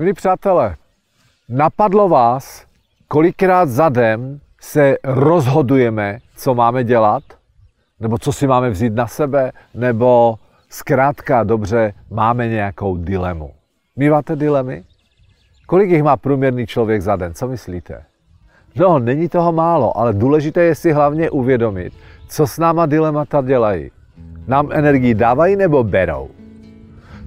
Milí přátelé, napadlo vás, kolikrát za den se rozhodujeme, co máme dělat, nebo co si máme vzít na sebe, nebo zkrátka dobře máme nějakou dilemu. Míváte dilemy? Kolik jich má průměrný člověk za den? Co myslíte? No, není toho málo, ale důležité je si hlavně uvědomit, co s náma dilemata dělají. Nám energii dávají nebo berou?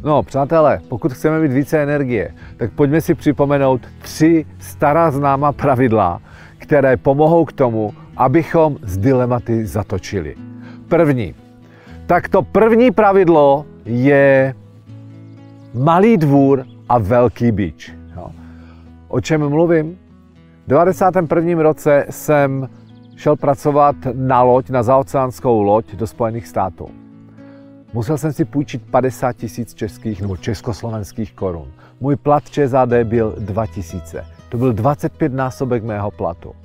No, přátelé, pokud chceme mít více energie, tak pojďme si připomenout tři stará známá pravidla, které pomohou k tomu, abychom z dilematy zatočili. První. Tak to první pravidlo je malý dvůr a velký bič. O čem mluvím? V 91. roce jsem šel pracovat na loď, na zaoceánskou loď do Spojených států. Musel jsem si půjčit 50 tisíc českých nebo československých korun. Můj plat ČSAD byl 2000. To byl 25 násobek mého platu.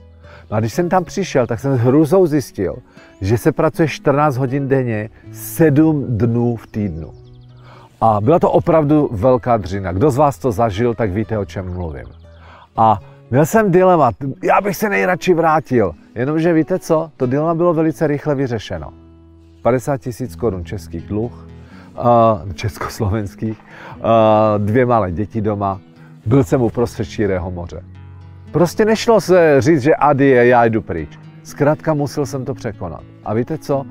No a když jsem tam přišel, tak jsem s hrůzou zjistil, že se pracuje 14 hodin denně, 7 dnů v týdnu. A byla to opravdu velká dřina. Kdo z vás to zažil, tak víte, o čem mluvím. A měl jsem dilema, já bych se nejradši vrátil. Jenomže víte co, to dilema bylo velice rychle vyřešeno. 50 tisíc korun českých dluh, uh, československých, dvě malé děti doma, byl jsem uprostřed šírého moře. Prostě nešlo se říct, že ady je, já jdu pryč. Zkrátka musel jsem to překonat. A víte co?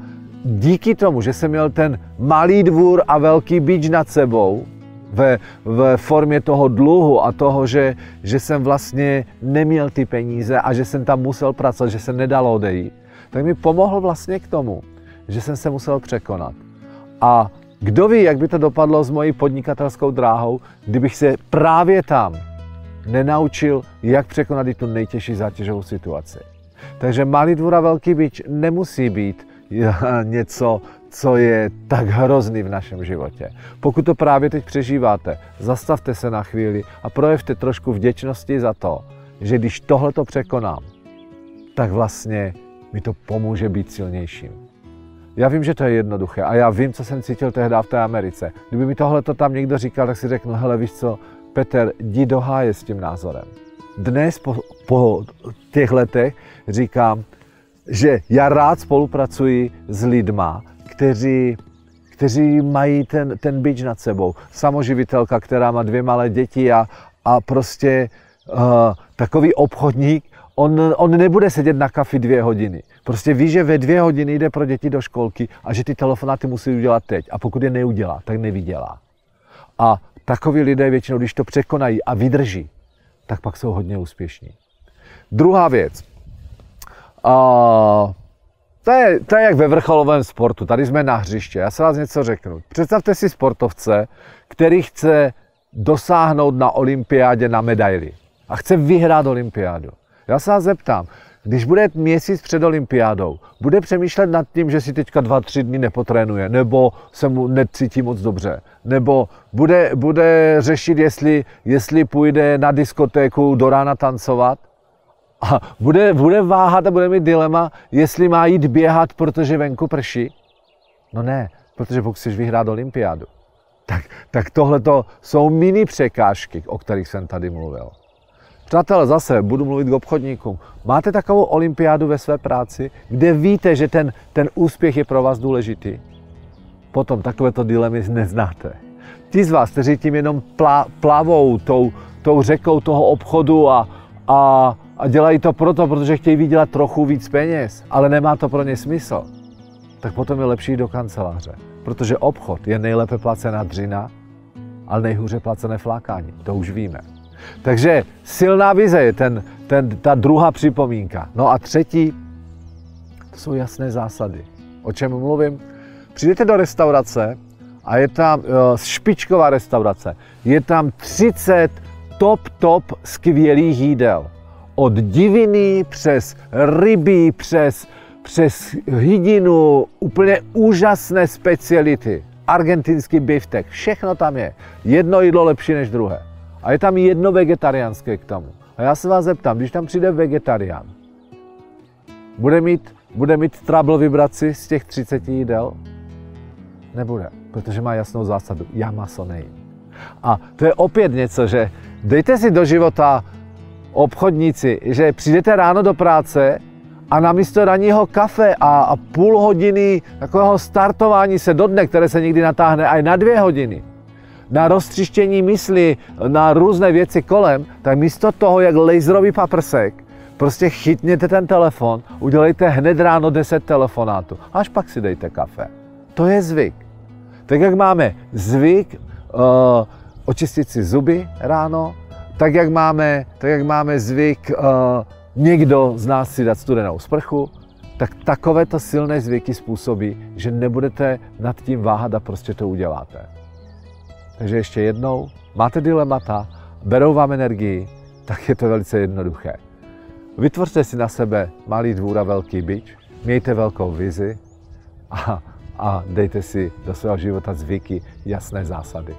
Díky tomu, že jsem měl ten malý dvůr a velký bič nad sebou, ve, ve formě toho dluhu a toho, že, že jsem vlastně neměl ty peníze a že jsem tam musel pracovat, že se nedalo odejít, tak mi pomohl vlastně k tomu, že jsem se musel překonat. A kdo ví, jak by to dopadlo s mojí podnikatelskou dráhou, kdybych se právě tam nenaučil, jak překonat i tu nejtěžší zátěžovou situaci. Takže malý dvůr a velký bič nemusí být něco, co je tak hrozný v našem životě. Pokud to právě teď přežíváte, zastavte se na chvíli a projevte trošku vděčnosti za to, že když tohle to překonám, tak vlastně mi to pomůže být silnějším. Já vím, že to je jednoduché a já vím, co jsem cítil tehdy v té Americe. Kdyby mi tohle to tam někdo říkal, tak si řeknu, hele, víš co, Petr, jdi do háje s tím názorem. Dnes po, po těch letech říkám, že já rád spolupracuji s lidma, kteří, kteří mají ten, ten bič nad sebou. Samoživitelka, která má dvě malé děti a, a prostě uh, takový obchodník, on, on nebude sedět na kafi dvě hodiny. Prostě ví, že ve dvě hodiny jde pro děti do školky a že ty telefonáty musí udělat teď. A pokud je neudělá, tak nevydělá. A takoví lidé většinou, když to překonají a vydrží, tak pak jsou hodně úspěšní. Druhá věc. Uh, to je, to je jak ve vrcholovém sportu. Tady jsme na hřiště. Já se vás něco řeknu. Představte si sportovce, který chce dosáhnout na olympiádě na medaili a chce vyhrát olympiádu. Já se vás zeptám, když bude měsíc před olympiádou, bude přemýšlet nad tím, že si teďka dva, tři dny nepotrénuje, nebo se mu necítí moc dobře, nebo bude, bude řešit, jestli, jestli půjde na diskotéku do rána tancovat, a bude, bude váhat a bude mít dilema, jestli má jít běhat, protože venku prší. No ne, protože pokud chceš vyhrát olympiádu. Tak, tak tohle jsou mini překážky, o kterých jsem tady mluvil. Přátelé, zase budu mluvit k obchodníkům. Máte takovou olympiádu ve své práci, kde víte, že ten, ten úspěch je pro vás důležitý? Potom takovéto dilemy neznáte. Ti z vás, kteří tím jenom pla, plavou tou, tou řekou toho obchodu a, a, a dělají to proto, protože chtějí vydělat trochu víc peněz, ale nemá to pro ně smysl, tak potom je lepší do kanceláře. Protože obchod je nejlépe placená dřina, ale nejhůře placené flákání. To už víme. Takže silná vize je ten, ten, ta druhá připomínka. No a třetí, to jsou jasné zásady. O čem mluvím? Přijdete do restaurace a je tam uh, špičková restaurace. Je tam 30 top, top skvělých jídel. Od diviny přes ryby, přes, přes hydinu, úplně úžasné speciality. Argentinský biftek, všechno tam je. Jedno jídlo lepší než druhé. A je tam jedno vegetariánské k tomu. A já se vás zeptám, když tam přijde vegetarián, bude mít, bude mít trouble vybrat si z těch 30 jídel? Nebude, protože má jasnou zásadu. Já maso nejím. A to je opět něco, že dejte si do života obchodníci, že přijdete ráno do práce a namísto ranního kafe a, a půl hodiny takového startování se do dne, které se někdy natáhne aj na dvě hodiny, na roztřištění mysli, na různé věci kolem, tak místo toho, jak laserový paprsek, prostě chytněte ten telefon, udělejte hned ráno 10 telefonátů, až pak si dejte kafe. To je zvyk. Tak jak máme zvyk uh, očistit si zuby ráno, tak jak máme, tak jak máme zvyk uh, někdo z nás si dát studenou sprchu, tak takovéto silné zvyky způsobí, že nebudete nad tím váhat a prostě to uděláte. Takže ještě jednou, máte dilemata, berou vám energii, tak je to velice jednoduché. Vytvořte si na sebe malý dvůr a velký byč, mějte velkou vizi a, a dejte si do svého života zvyky, jasné zásady.